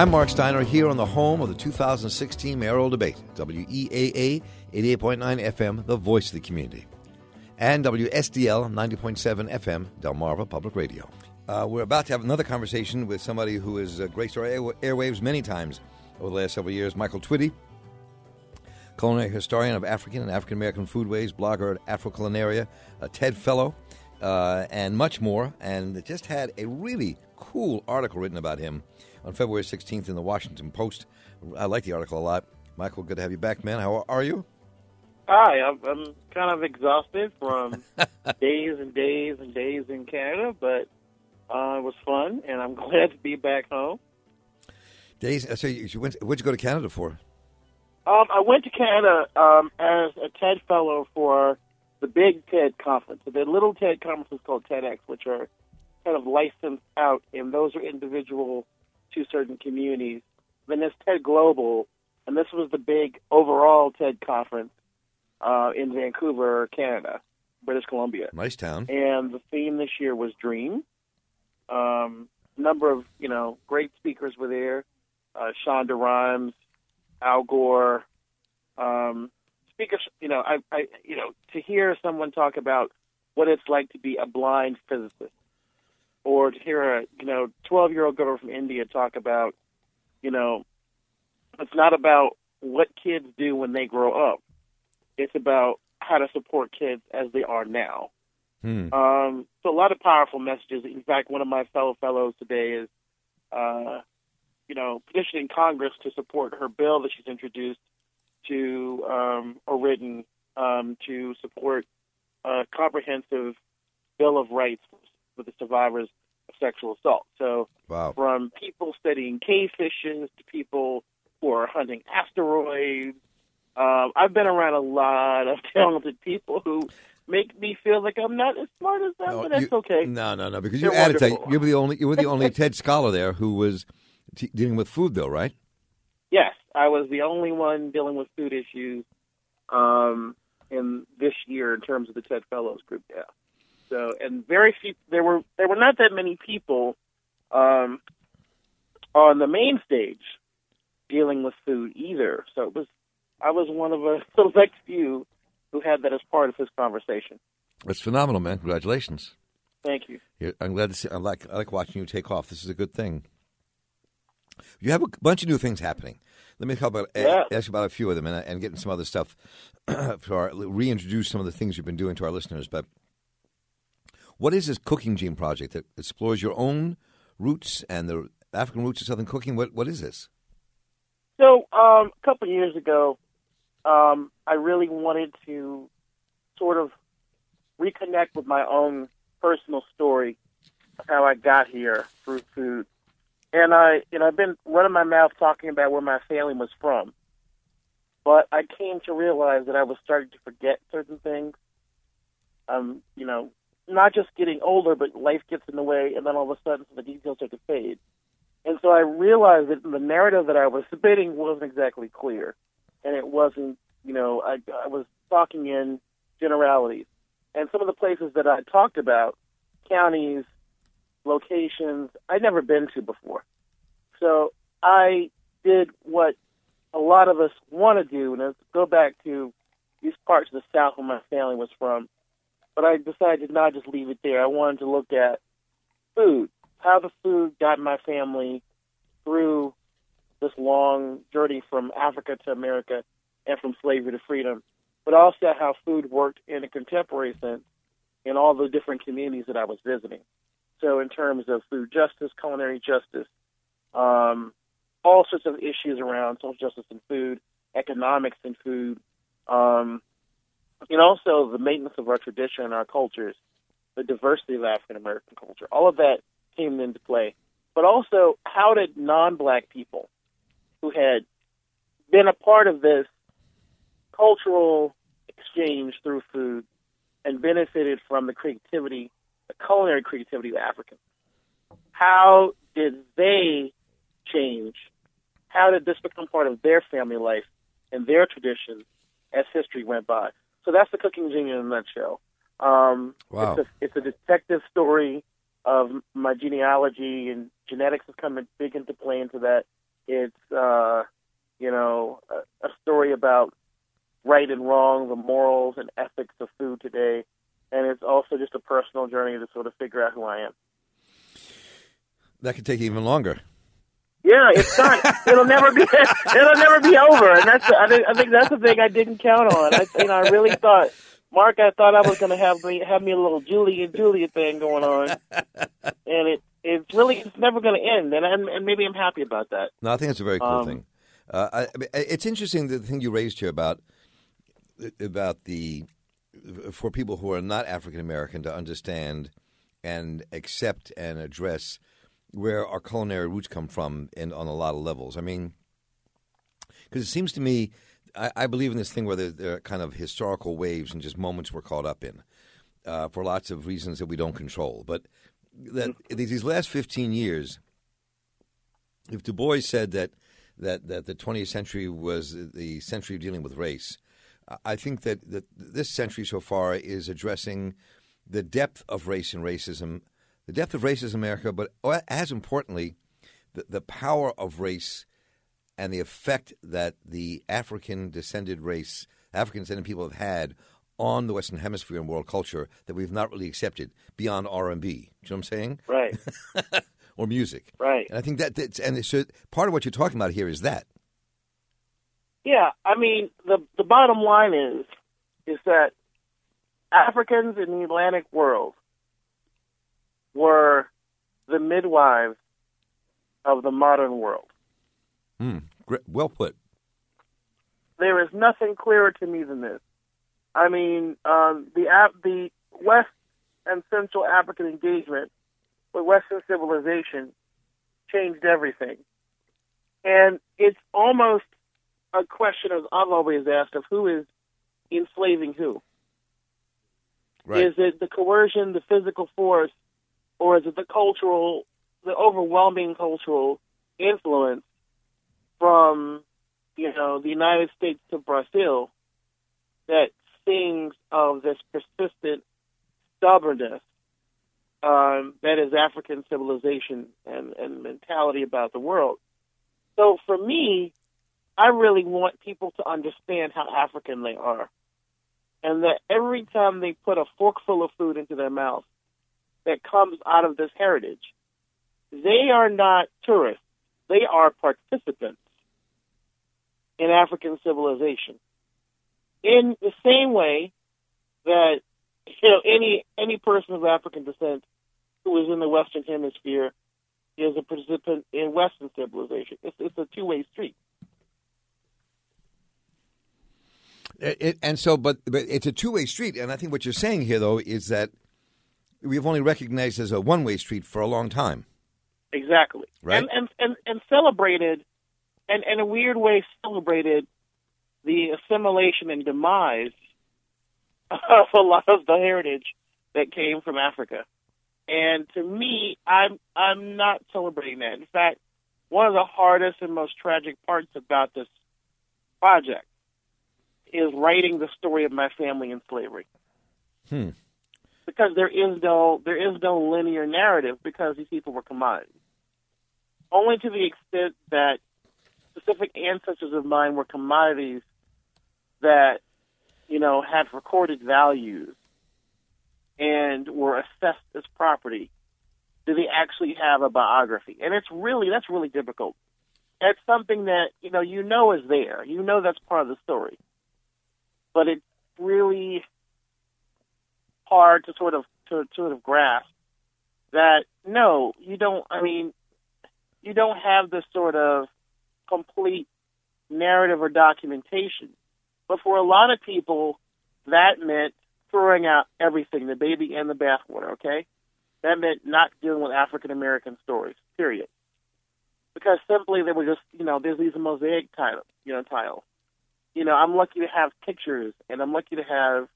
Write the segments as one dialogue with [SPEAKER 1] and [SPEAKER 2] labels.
[SPEAKER 1] I'm Marc Steiner here on the home of the 2016 mayoral debate, WEAA 88.9 FM, the voice of the community, and WSDL 90.7 FM, Delmarva Public Radio. Uh, we're about to have another conversation with somebody who has uh, graced our air- airwaves many times over the last several years, Michael Twitty, culinary historian of African and African American foodways, blogger at Afroculinaria, a TED Fellow, uh, and much more. And just had a really cool article written about him on February 16th in the Washington Post. I like the article a lot. Michael, good to have you back, man. How are you?
[SPEAKER 2] Hi, I'm, I'm kind of exhausted from days and days and days in Canada, but uh, it was fun, and I'm glad to be back home.
[SPEAKER 1] Days. So you, you went. What'd you go to Canada for?
[SPEAKER 2] Um, I went to Canada um, as a TED fellow for the big TED conference. So the little TED conferences called TEDx, which are kind of licensed out, and those are individual to certain communities. Then there's TED Global, and this was the big overall TED conference uh, in Vancouver, Canada, British Columbia.
[SPEAKER 1] Nice town.
[SPEAKER 2] And the theme this year was Dream. Um, number of you know great speakers were there. Uh, Shonda Rhimes, Al Gore. Um, speakers, you know, I, I, you know, to hear someone talk about what it's like to be a blind physicist, or to hear a you know twelve year old girl from India talk about, you know, it's not about what kids do when they grow up. It's about how to support kids as they are now.
[SPEAKER 1] Hmm.
[SPEAKER 2] Um, so a lot of powerful messages. In fact, one of my fellow fellows today is, uh, you know, petitioning Congress to support her bill that she's introduced to um, or written um, to support a comprehensive bill of rights for the survivors sexual assault. So,
[SPEAKER 1] Wow.
[SPEAKER 2] from people studying cave fishes to people who are hunting asteroids. Um, I've been around a lot of talented people who make me feel like I'm not as smart as them,
[SPEAKER 1] No,
[SPEAKER 2] but that's
[SPEAKER 1] you-
[SPEAKER 2] okay.
[SPEAKER 1] No, no, no. Because
[SPEAKER 2] They're
[SPEAKER 1] you added
[SPEAKER 2] wonderful.
[SPEAKER 1] you were the only you were the only TED scholar there who was t- dealing with food, though, right?
[SPEAKER 2] Yes, I was the only one dealing with food issues um, in this year in terms of the TED Fellows group. Yeah. So, and very few. There were there were not that many people um, on the main stage dealing with food either. So it was I was one of a select few who had that as part of his conversation.
[SPEAKER 1] That's phenomenal, man. Congratulations.
[SPEAKER 2] Thank you.
[SPEAKER 1] I'm glad to see. I like I like watching you take off. This is a good thing. You have a bunch of new things happening. Let me help about,
[SPEAKER 2] Yeah.
[SPEAKER 1] ask you about a few of them and, and get into some other stuff for our, reintroduce some of the things you've been doing to our listeners. But what is this Cooking Gene project that explores your own roots and the African roots of Southern cooking? What what is this?
[SPEAKER 2] So um, a couple years ago, um, I really wanted to sort of reconnect with my own personal story of how I got here through food, and I and I've been running my mouth talking about where my family was from, but I came to realize that I was starting to forget certain things. Um, you know, not just getting older, but life gets in the way, and then all of a sudden, the details start to fade. And so I realized that the narrative that I was submitting wasn't exactly clear. And it wasn't, you know, I, I was talking in generalities. And some of the places that I talked about, counties, locations, I'd never been to before. So I did what a lot of us want to do, and it's go back to these parts of the South where my family was from. But I decided to not just leave it there. I wanted to look at food, how the food got my family through this long journey from Africa to America and from slavery to freedom, but also how food worked in a contemporary sense in all the different communities that I was visiting. So, in terms of food justice, culinary justice, um, all sorts of issues around social justice and food, economics and food, um, and also the maintenance of our tradition and our cultures, the diversity of African American culture. All of that came into play. But also, how did non black people who had been a part of this cultural exchange through food and benefited from the creativity, the culinary creativity of Africans, how did they change? How did this become part of their family life and their traditions as history went by? So that's the cooking gene in a nutshell. Um,
[SPEAKER 1] Wow.
[SPEAKER 2] it's, a, it's a detective story of my genealogy, and genetics has come big into play into that. It's uh, you know a, a story about right and wrong, the morals and ethics of food today, and it's also just a personal journey to sort of figure out who I am.
[SPEAKER 1] That could take even longer.
[SPEAKER 2] Yeah, it's not. it'll never be. It'll never be over, and that's. I think. I think that's the thing I didn't count on. I, you know, I really thought, Marc. I thought I was going to have me have me a little Julie and Julia thing going on, and it it's really it's never going to end, and, and and maybe I'm happy about that.
[SPEAKER 1] No, I think it's a very cool um, thing. Uh, I, it's interesting the thing you raised here about about the for people who are not African American to understand and accept and address where our culinary roots come from and on a lot of levels. I mean, because it seems to me, I, I, believe in this thing where there, there, are kind of historical waves and just moments we're caught up in uh, for lots of reasons that we don't control. But that these last 15 years, if Du Bois said that, that, that the 20th century was the century of dealing with race, I think that, that this century so far is addressing the depth of race and racism the depth of race in America, but as importantly, the, the power of race and the effect that the African descended race, African descended people have had on the Western Hemisphere and world culture that we've not really accepted beyond R and B. You know what I'm saying?
[SPEAKER 2] Right.
[SPEAKER 1] or music.
[SPEAKER 2] Right.
[SPEAKER 1] And I think that that's, and so part of what you're talking about here is that.
[SPEAKER 2] Yeah, I mean the the bottom line is is that Africans in the Atlantic world were the midwives of the modern world.
[SPEAKER 1] Mm, well put.
[SPEAKER 2] There is nothing clearer to me than this. I mean, um, the the West and Central African engagement with Western civilization changed everything, and it's almost a question, as I've always asked, of who is enslaving who.
[SPEAKER 1] Right.
[SPEAKER 2] Is it the coercion, the physical force, or is it the cultural, the overwhelming cultural influence from, you know, the United States to Brazil that sings of this persistent stubbornness um, that is African civilization and, and mentality about the world. So for me, I really want people to understand how African they are. And that every time they put a forkful of food into their mouth, that comes out of this heritage. They are not tourists. They are participants in African civilization. In the same way that you know any any person of African descent who is in the Western Hemisphere is a participant in Western civilization. It's, it's a two way street.
[SPEAKER 1] It, it, and so, but, but it's a two way street. And I think what you're saying here, though, is that we've only recognized as a one way street for a long time.
[SPEAKER 2] Exactly.
[SPEAKER 1] Right.
[SPEAKER 2] And and and, and celebrated, and in a weird way celebrated the assimilation and demise of a lot of the heritage that came from Africa. And to me, I'm I'm not celebrating that. In fact, one of the hardest and most tragic parts about this project is writing the story of my family in slavery.
[SPEAKER 1] Hmm
[SPEAKER 2] because there is no there is no linear narrative because these people were commodities. Only to the extent that specific ancestors of mine were commodities that you know had recorded values and were assessed as property do they actually have a biography? And it's really that's really difficult. That's something that you know you know is there. You know that's part of the story. But it's really hard to sort of to sort of grasp that no, you don't. I mean, you don't have this sort of complete narrative or documentation. But for a lot of people, that meant throwing out everything, the baby and the bathwater. Okay, that meant not dealing with African American stories. Period. Because simply they were just, you know, there's these mosaic title, you know, tiles. You know, I'm lucky to have pictures, and I'm lucky to have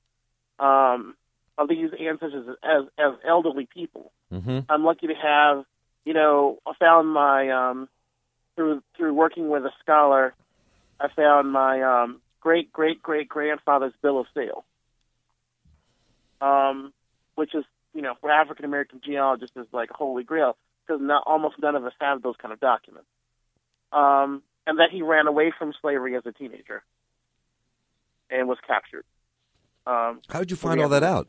[SPEAKER 2] um, of these ancestors as as elderly people.
[SPEAKER 1] Mm-hmm.
[SPEAKER 2] I'm lucky to have, you know, I found my um, through through working with a scholar, I found my um, great great great grandfather's bill of sale, um, which is you know for African American genealogists is like holy grail because not almost none of us have those kind of documents. um, and that he ran away from slavery as a teenager and was captured. Um,
[SPEAKER 1] How did you find all that out?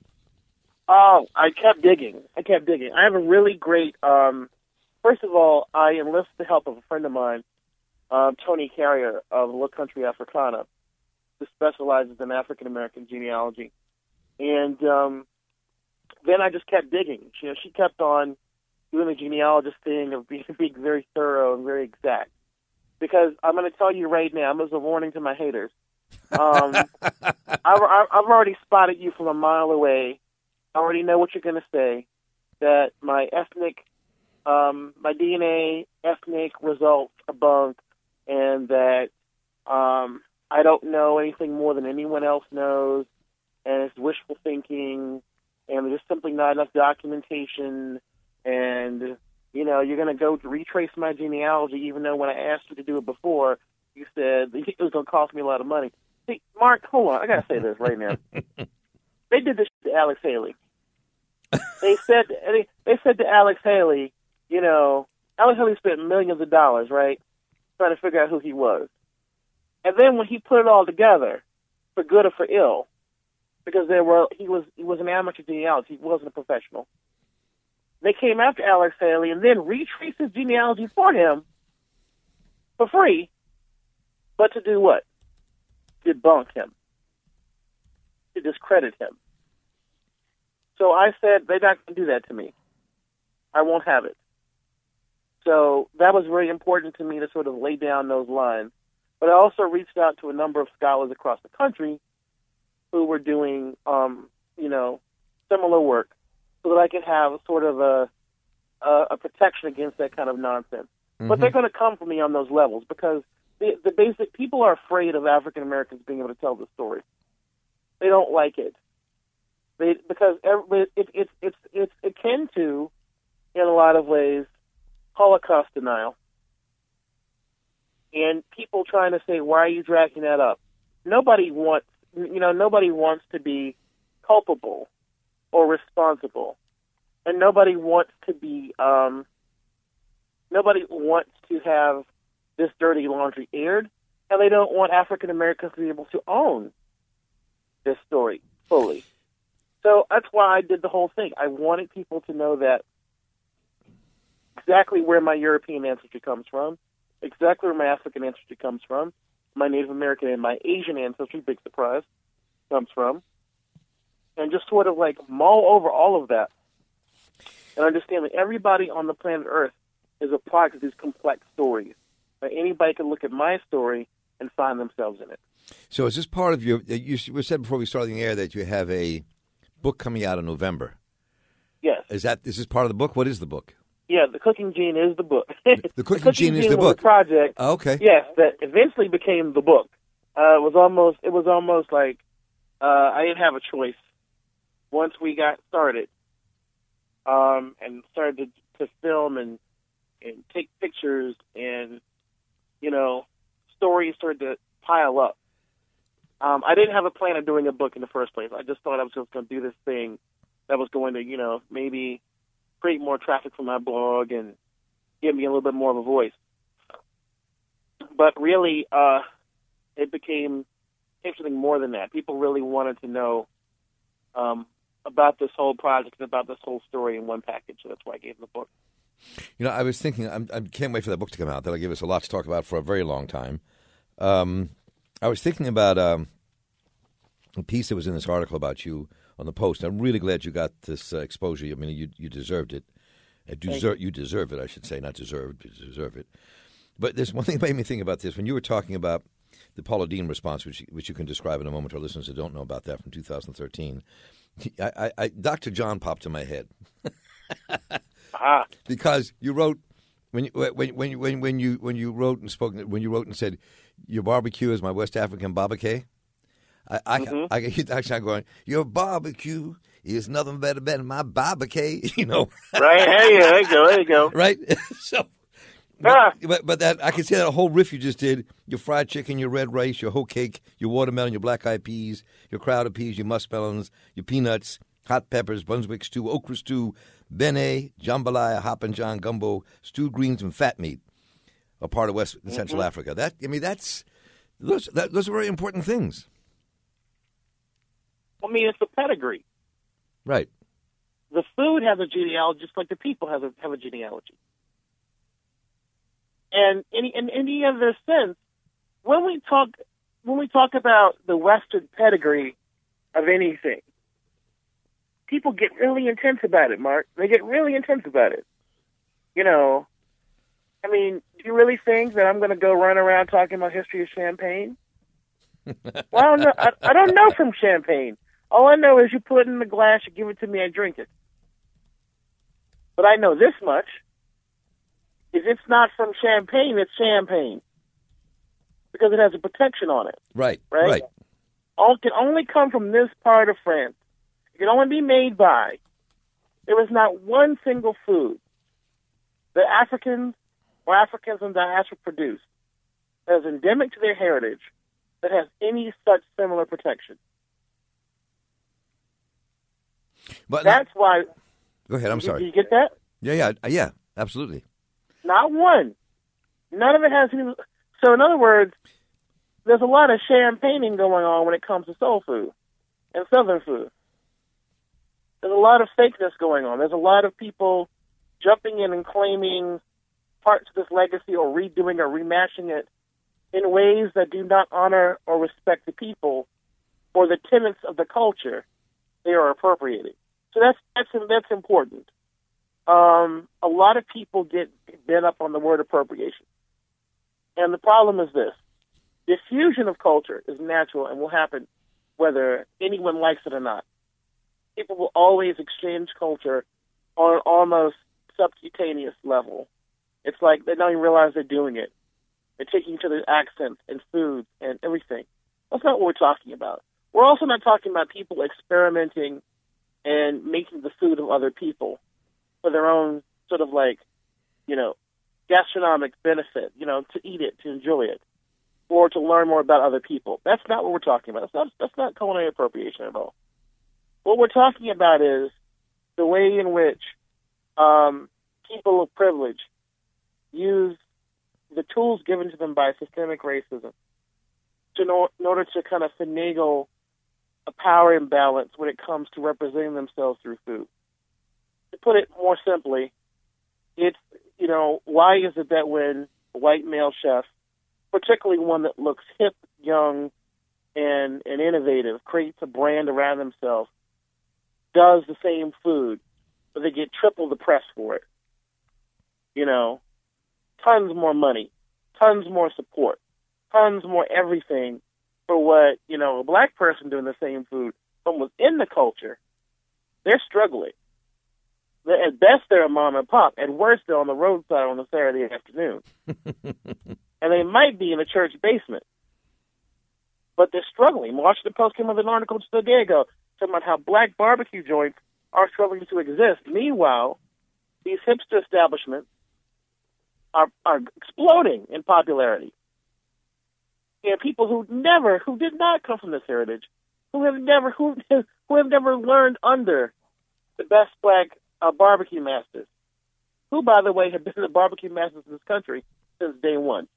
[SPEAKER 2] Oh, I kept digging. I kept digging. I have a really great. Um, first of all, I enlisted the help of a friend of mine, um, Toni Carrier of Lowcountry Africana, who specializes in African American genealogy. And um, then I just kept digging. She, you know, she kept on doing the genealogist thing of being, being very thorough and very exact. Because I'm going to tell you right now, as a warning to my haters, um, I've, I've already spotted you from a mile away. I already know what you're going to say. That my ethnic, um, my DNA ethnic results are bunk, and that um, I don't know anything more than anyone else knows, and it's wishful thinking, and there's simply not enough documentation, and you know you're going to go to retrace my genealogy, even though when I asked you to do it before, you said it was going to cost me a lot of money. See, Marc, hold on. I gotta say this right now. they did this to Alex Haley. They said they, said to Alex Haley, you know, Alex Haley spent millions of dollars, right, trying to figure out who he was. And then when he put it all together, for good or for ill, because there were he was he was an amateur genealogist, he wasn't a professional. They came after Alex Haley and then retraced his genealogy for him for free, but to do what? debunk him, to discredit him. So I said, they're not going to do that to me. I won't have it. So that was very important to me to sort of lay down those lines. But I also reached out to a number of scholars across the country who were doing, um, you know, similar work so that I could have sort of a, a, a protection against that kind of nonsense. Mm-hmm. But they're going to come for me on those levels because the, the basic people are afraid of African Americans being able to tell the story. They don't like it. Because it, it, it's it's it's akin to, in a lot of ways, Holocaust denial. And people trying to say, "Why are you dragging that up?" Nobody wants, you know, nobody wants to be culpable or responsible, and nobody wants to be. Um, nobody wants to have this dirty laundry aired, and they don't want African Americans to be able to own this story fully. So that's why I did the whole thing. I wanted people to know that exactly where my European ancestry comes from, exactly where my African ancestry comes from, my Native American and my Asian ancestry, big surprise, comes from, and just sort of like mull over all of that and understand that everybody on the planet Earth is a product of these complex stories anybody can look at my story and find themselves in it.
[SPEAKER 1] So, is this part of your? You said before we started the air that you have a book coming out in November.
[SPEAKER 2] Yes.
[SPEAKER 1] Is that this is part of the book? What is the book?
[SPEAKER 2] Yeah, the Cooking Gene is the book.
[SPEAKER 1] the, Cooking, the cooking Gene, Gene is the book.
[SPEAKER 2] project.
[SPEAKER 1] Oh, okay.
[SPEAKER 2] Yes, that eventually became the book. Uh, it was almost. It was almost like uh, I didn't have a choice. Once we got started, um, and started to, to film and and take pictures and you know, stories started to pile up. Um, I didn't have a plan of doing a book in the first place. I just thought I was just going to do this thing that was going to, you know, maybe create more traffic for my blog and give me a little bit more of a voice. But really, uh, it became interesting more than that. People really wanted to know um, about this whole project and about this whole story in one package. So that's why I gave them the book.
[SPEAKER 1] You know, I was thinking, I'm, I can not wait for that book to come out. That'll give us a lot to talk about for a very long time. Um, I was thinking about um, piece that was in this article about you on the Post. I'm really glad you got this uh, exposure. I mean, you you deserved it. Uh, deserve, you deserve it, I should say, not deserved, you deserve it. But there's one thing that made me think about this. When you were talking about the Paula Deen response, which, which you can describe in a moment to our listeners who don't know about that from 2013, I, I, I Dr. John popped in my head.
[SPEAKER 2] Ah.
[SPEAKER 1] Because you wrote when you, when when when when you when you wrote and spoke when you wrote and said your barbecue is my West African barbecue. I I, mm-hmm. I, I get actually going. Your barbecue is nothing better than my barbecue. You know.
[SPEAKER 2] right. Hey, there you go. There you go.
[SPEAKER 1] right. so.
[SPEAKER 2] Ah.
[SPEAKER 1] But, but that I can see that a whole riff you just did: your fried chicken, your red rice, your hoe cake, your watermelon, your black eyed peas, your crowder peas, your muskmelons, your peanuts, hot peppers, Brunswick stew, okra stew, bene, jambalaya, hoppin' john gumbo, stewed greens, and fat meat. a part of West and Central Africa. That I mean, that's those that, those are very important things.
[SPEAKER 2] I mean, it's the pedigree.
[SPEAKER 1] Right.
[SPEAKER 2] The food has a genealogy, just like the people have a have a genealogy. And in, in any other sense, when we talk when we talk about the Western pedigree of anything, people get really intense about it, Marc. They get really intense about it. You know, I mean, do you really think that I'm going to go run around talking about history of champagne? well, I don't know. I, I don't know from champagne. All I know is you put it in the glass, you give it to me, I drink it. But I know this much: if it's not from champagne, it's champagne because it has a protection on it.
[SPEAKER 1] Right.
[SPEAKER 2] Right.
[SPEAKER 1] Right.
[SPEAKER 2] All can only come from this part of France. It can only be made by. There is not one single food that Africans or Africans in diaspora produce that is endemic to their heritage that has any such similar protection.
[SPEAKER 1] But
[SPEAKER 2] That's why.
[SPEAKER 1] go ahead. I'm
[SPEAKER 2] Do
[SPEAKER 1] sorry.
[SPEAKER 2] you get that?
[SPEAKER 1] Yeah. Yeah. uh, Yeah. Absolutely.
[SPEAKER 2] Not one. None of it has any. So, in other words, there's a lot of champagning going on when it comes to soul food and southern food. There's a lot of fakeness going on. There's a lot of people jumping in and claiming parts of this legacy or redoing or remashing it in ways that do not honor or respect the people or the tenets of the culture they are appropriating. So that's that's that's important. Um, a lot of people get bent up on the word appropriation, and the problem is this: diffusion of culture is natural and will happen whether anyone likes it or not. People will always exchange culture on an almost subcutaneous level. It's like they don't even realize they're doing it. They're taking each other's accents and foods and everything. That's not what we're talking about. We're also not talking about people experimenting and making the food of other people for their own sort of like, you know, gastronomic benefit, you know, to eat it, to enjoy it, or to learn more about other people. That's not what we're talking about. That's not, that's not culinary appropriation at all. What we're talking about is the way in which um, people of privilege use the tools given to them by systemic racism to in order to kind of finagle a power imbalance when it comes to representing themselves through food. To put it more simply, it's you know why is it that when a white male chef, particularly one that looks hip, young, and and innovative, creates a brand around themselves, does the same food, but they get triple the press for it. You know, tons more money, tons more support, tons more everything for what, you know, a black person doing the same food from within the culture, they're struggling. They're, at best, they're a mom and pop. At worst, they're on the roadside on a Saturday afternoon. and they might be in a church basement. But they're struggling. Washington Post came up with an article just a day ago talking about how black barbecue joints are struggling to exist. Meanwhile, these hipster establishments are, are exploding in popularity and people who never, who did not come from this heritage, who have never, who, who have never learned under the best black uh, barbecue masters, who, by the way, have been the barbecue masters in this country since day one.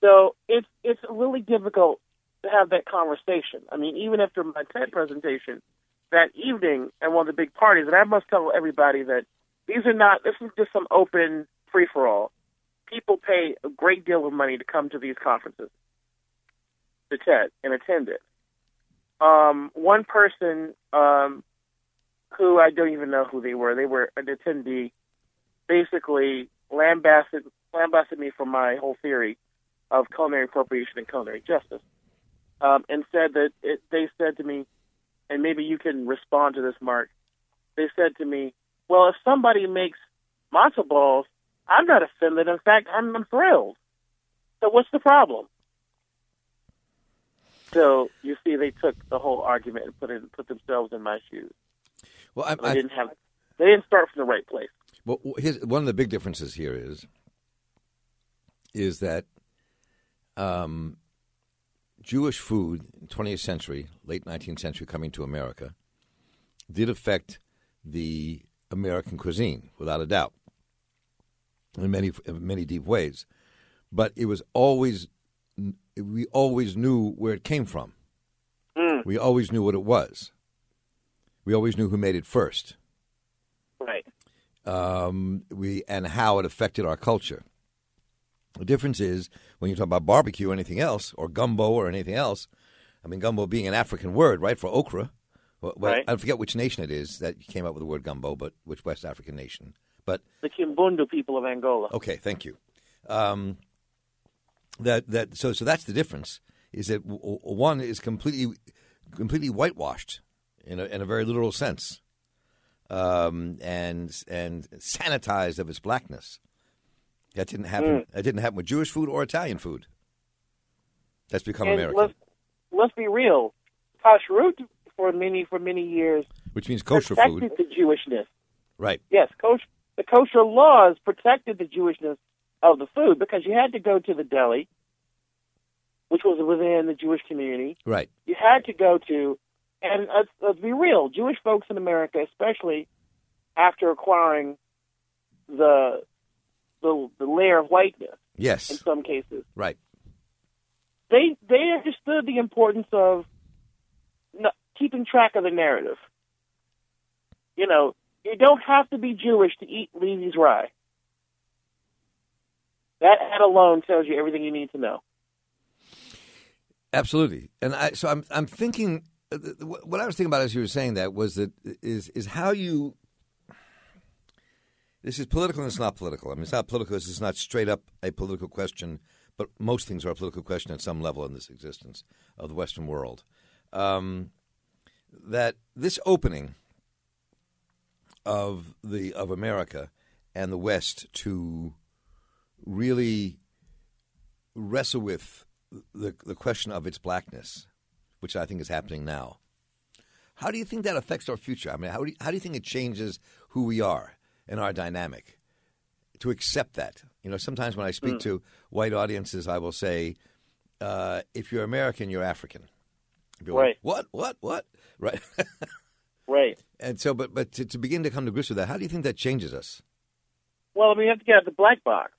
[SPEAKER 2] So it's it's really difficult to have that conversation. I mean, even after my TED presentation that evening at one of the big parties, and I must tell everybody that these are not. This is just some open free for all people pay a great deal of money to come to these conferences, to TED, and attend it. Um, one person um, who I don't even know who they were, they were an attendee, basically lambasted, lambasted me for my whole theory of culinary appropriation and culinary justice, um, and said that it, they said to me, and maybe you can respond to this, Marc. They said to me, well, if somebody makes matzo balls I'm not offended. In fact, I'm, I'm thrilled. So what's the problem? So you see, they took the whole argument and put it put themselves in my shoes.
[SPEAKER 1] Well, I,
[SPEAKER 2] They
[SPEAKER 1] I,
[SPEAKER 2] didn't have. They didn't start from the right place.
[SPEAKER 1] well, here's, one of the big differences here is is that um, Jewish food, 20th century, late 19th century, coming to America, did affect the American cuisine without a doubt. In many in many deep ways, but it was always we always knew where it came from.
[SPEAKER 2] Mm.
[SPEAKER 1] We always knew what it was. We always knew who made it first.
[SPEAKER 2] Right.
[SPEAKER 1] Um, we and how it affected our culture. The difference is when you talk about barbecue or anything else, or gumbo or anything else. I mean, gumbo being an African word, right, for okra. Well, well,
[SPEAKER 2] Right.
[SPEAKER 1] I forget which nation it is that came up with the word gumbo, but which West African nation. But
[SPEAKER 2] The Kimbundu people of Angola.
[SPEAKER 1] Okay, thank you. Um, that that so so that's the difference. Is that one is completely completely whitewashed in a, in a very literal sense, um, and and sanitized of its blackness. That didn't happen. That didn't happen with Jewish food or Italian food. That's become
[SPEAKER 2] and
[SPEAKER 1] American,
[SPEAKER 2] let's let's be real. Kashrut for many for many years
[SPEAKER 1] which means kosher
[SPEAKER 2] protected
[SPEAKER 1] food,
[SPEAKER 2] the Jewishness.
[SPEAKER 1] right?
[SPEAKER 2] Yes, kosher, the kosher laws protected the Jewishness of the food because you had to go to the deli, which was within the Jewish community.
[SPEAKER 1] Right.
[SPEAKER 2] You had to go to, and let's, let's be real, Jewish folks in America, especially after acquiring the the, the layer of whiteness
[SPEAKER 1] Yes.
[SPEAKER 2] in some cases,
[SPEAKER 1] Right.
[SPEAKER 2] they they understood the importance of keeping track of the narrative. You know, you don't have to be Jewish to eat Levy's rye. That ad alone tells you everything you need to know.
[SPEAKER 1] Absolutely, and I so I'm I'm thinking uh, what I was thinking about as you were saying that was that is is how you. This is political and it's not political. I mean, it's not political. It's not straight up a political question, but most things are a political question at some level in this existence of the Western world. Um, that this opening of the of America and the West to really wrestle with the the question of its blackness, which I think is happening now. How do you think that affects our future? I mean, how do you, how do you think it changes who we are and our dynamic to accept that? You know, sometimes when I speak to white audiences, I will say, uh, "If you're American, you're African." People
[SPEAKER 2] Right.
[SPEAKER 1] What? What? What? Right.
[SPEAKER 2] Right.
[SPEAKER 1] And so, but but to, to begin to come to grips with that, how do you think that changes us?
[SPEAKER 2] Well, you have to get out the black box.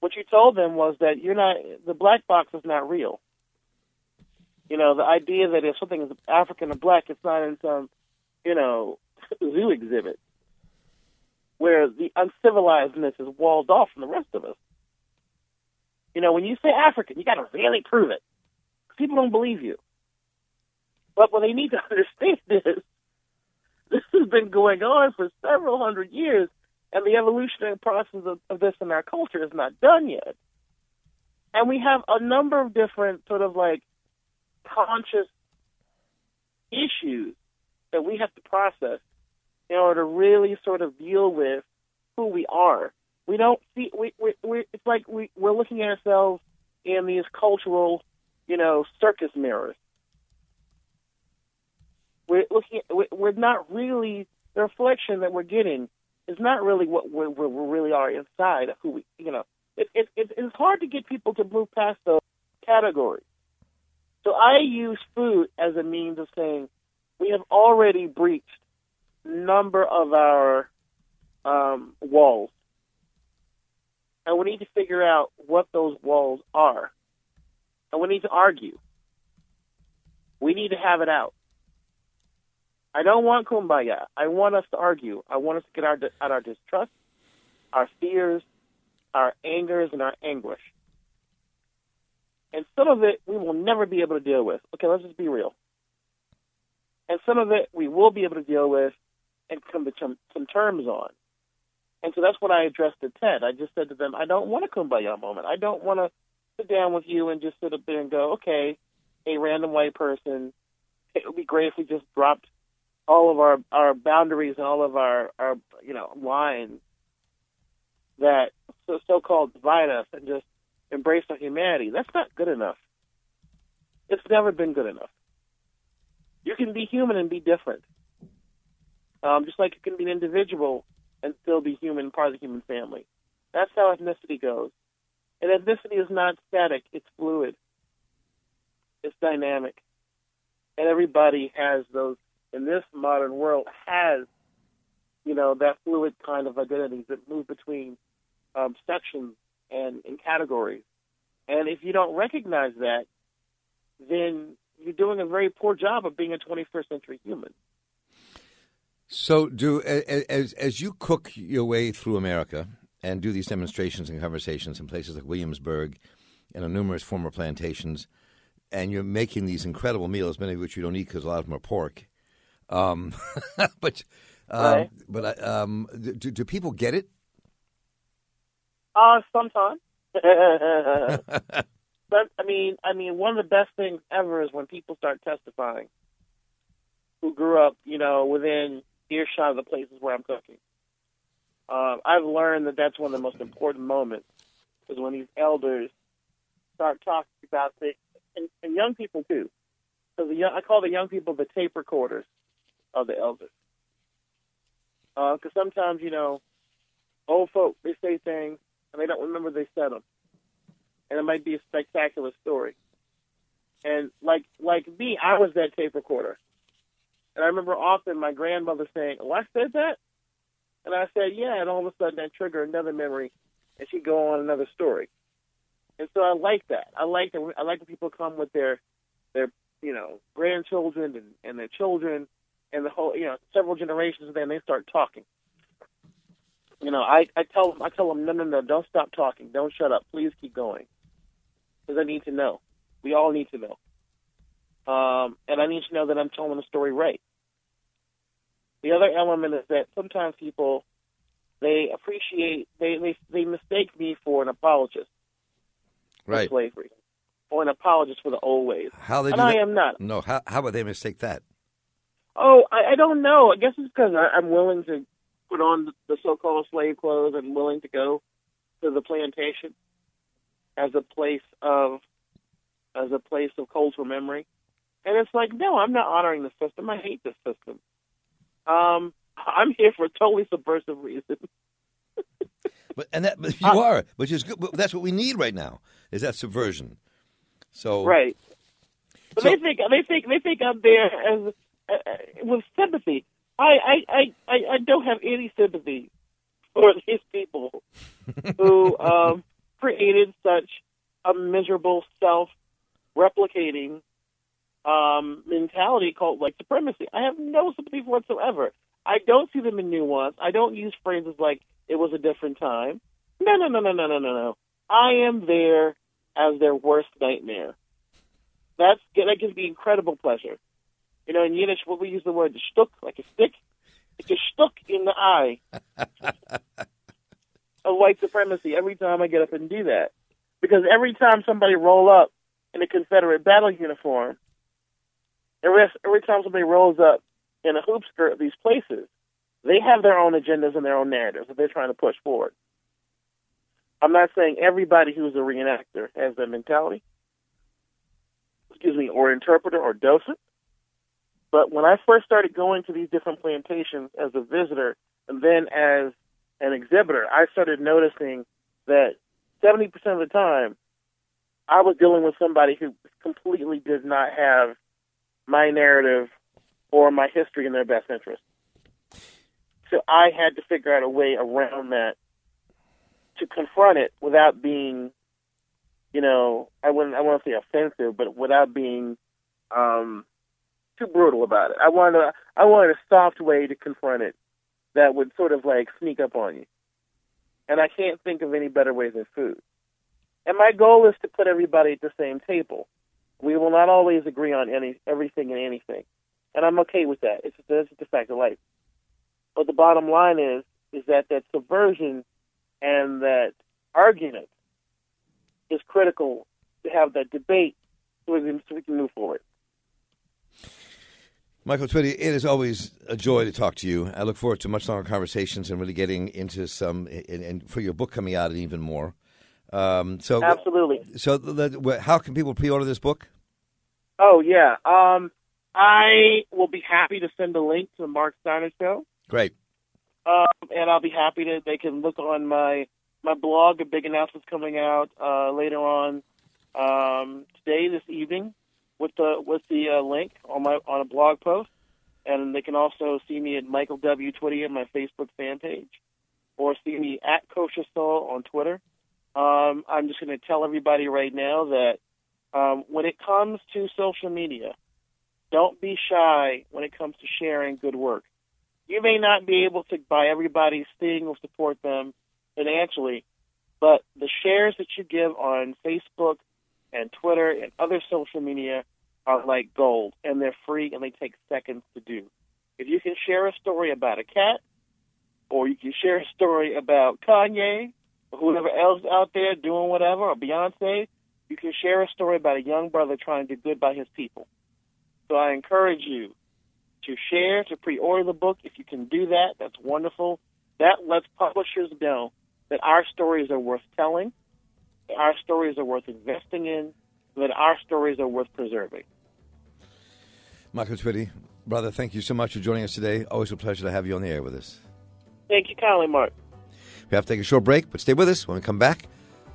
[SPEAKER 2] What you told them was that you're not the black box is not real. You know, the idea that if something is African or black, it's not in some, you know, zoo exhibit where the uncivilizedness is walled off from the rest of us. You know, when you say African, you got to really prove it. People don't believe you. But what they need to understand is this has been going on for several hundred years, and the evolutionary process of, of this in our culture is not done yet. And we have a number of different sort of like conscious issues that we have to process in order to really sort of deal with who we are. We don't see we we, we it's like we we're looking at ourselves in these cultural, you know, circus mirrors. We're looking at, we're- not really the reflection that we're getting is not really what we really are inside who we you know. It, it, it it's hard to get people to move past those categories. So I use food as a means of saying we have already breached number of our um, walls, and we need to figure out what those walls are, and we need to argue. We need to have it out. I don't want kumbaya. I want us to argue. I want us to get our out our distrust, our fears, our angers, and our anguish. And some of it we will never be able to deal with. Okay, let's just be real. And some of it we will be able to deal with and come to some, some terms on. And so that's what I addressed to Ted. I just said to them, I don't want a kumbaya moment. I don't want to sit down with you and just sit up there and go, okay, a random white person, it would be great if we just dropped all of our, our boundaries and all of our, our you know lines that so called divide us and just embrace our humanity. That's not good enough. It's never been good enough. You can be human and be different. Um, just like you can be an individual and still be human, part of the human family. That's how ethnicity goes. And ethnicity is not static, it's fluid. It's dynamic. And everybody has those in this modern world has, you know, that fluid kind of identities that move between um, sections and, and categories. And if you don't recognize that, then you're doing a very poor job of being a 21st century human.
[SPEAKER 1] So, do as as you cook your way through America and do these demonstrations and conversations in places like Williamsburg and on numerous former plantations, and you're making these incredible meals, many of which you don't eat because a lot of them are pork. Um, but um,
[SPEAKER 2] Right.
[SPEAKER 1] but uh, um, do, do people get it?
[SPEAKER 2] Uh, sometimes. but I mean, I mean, one of the best things ever is when people start testifying who grew up, you know, within earshot of the places where I'm cooking. Um, I've learned that that's one of the most important moments is when these elders start talking about things, and, and young people too. Because the young, I call the young people the tape recorders of the elders. Uh, because sometimes, you know, old folk they say things and they don't remember they said them, and it might be a spectacular story. And like like me, I was that tape recorder, and I remember often my grandmother saying, "Oh, I said that," and I said, "Yeah," and all of a sudden that triggered another memory, and she'd go on another story. And so I like that. I like that. I like when people come with their their you know grandchildren and, and their children and the whole you know several generations, and then they start talking you know, I, I tell them, I tell them, no, no, no, don't stop talking, don't shut up, please keep going, because I need to know. We all need to know, um, and I need to know that I'm telling the story right. The other element is that sometimes people they appreciate they they they mistake me for an apologist
[SPEAKER 1] Right.
[SPEAKER 2] for slavery or an apologist for the old ways,
[SPEAKER 1] How they
[SPEAKER 2] and I
[SPEAKER 1] that?
[SPEAKER 2] am not.
[SPEAKER 1] No. How how would they mistake that?
[SPEAKER 2] Oh, I, I don't know. I guess it's because I'm willing to put on the so-called slave clothes and willing to go to the plantation as a place of as a place of cultural memory. And it's like, no, I'm not honoring the system. I hate the system. Um, I'm here for a totally subversive reason.
[SPEAKER 1] But and that but you
[SPEAKER 2] Uh,
[SPEAKER 1] are, which is good. But that's what we need right now. Is that subversion? So
[SPEAKER 2] Right. But
[SPEAKER 1] So-
[SPEAKER 2] they think they think they think I'm there as uh, uh, with sympathy. I, I I I I don't have any sympathy for these people who um, created such a miserable self-replicating um, mentality called white supremacy. I have no sympathy whatsoever. I don't see them in nuance. I don't use phrases like "it was a different time." No, no, no, no, no, no, no, no. I am there as their worst nightmare. That's that gives me incredible pleasure. You know, in Yiddish, what we use the word "shtuk," like a stick. It's a shtuk in the eye of white supremacy every time I get up and do that. Because every time somebody roll up in a Confederate battle uniform, every, every time somebody rolls up in a hoop skirt at these places, they have their own agendas and their own narratives that they're trying to push forward. I'm not saying everybody who's a reenactor has that mentality, excuse me, or interpreter or docent. But when I first started going to these different plantations as a visitor and then as an exhibitor, I started noticing that 70% of the time I was dealing with somebody who completely did not have my narrative or my history in their best interest. So I had to figure out a way around that to confront it without being, you know, I wouldn't I won't say offensive, but without being um, too brutal about it. I wanted a, I wanted a soft way to confront it that would sort of like sneak up on you. And I can't think of any better way than food. And my goal is to put everybody at the same table. We will not always agree on any everything and anything, and I'm okay with that. It's just, it's just a fact of life. But the bottom line is is that that subversion and that argument is critical to have that debate so we can move forward.
[SPEAKER 1] Michael Twitty, it is always a joy to talk to you. I look forward to much longer conversations and really getting into some, and, and for your book coming out, and even more. Um, so,
[SPEAKER 2] Absolutely.
[SPEAKER 1] so the, how can people pre-order this book?
[SPEAKER 2] Oh yeah. Um, I will be happy to send a link to the Marc Steiner show.
[SPEAKER 1] Great.
[SPEAKER 2] um, and I'll be happy to. They can look on my my blog. A big announcement coming out uh, later on um, today, this evening, the uh, link on my on a blog post, and they can also see me at Michael W. Twitty on my Facebook fan page. or see me at Kosher Soul on Twitter. Um, I'm just going to tell everybody right now that um, when it comes to social media, don't be shy when it comes to sharing good work. You may not be able to buy everybody's thing or support them financially, but the shares that you give on Facebook and Twitter and other social media are like gold, and they're free and they take seconds to do. If you can share a story about a cat, or you can share a story about Kanye, or whoever else out there doing whatever, or Beyonce, you can share a story about a young brother trying to do good by his people. So I encourage you to share, to pre-order the book. If you can do that, that's wonderful. That lets publishers know that our stories are worth telling, that our stories are worth investing in, that our stories are worth preserving.
[SPEAKER 1] Michael Twitty, brother, thank you so much for joining us today. Always a pleasure to have you on the air with us.
[SPEAKER 2] Thank you kindly, Marc.
[SPEAKER 1] We have to take a short break, but stay with us. When we come back,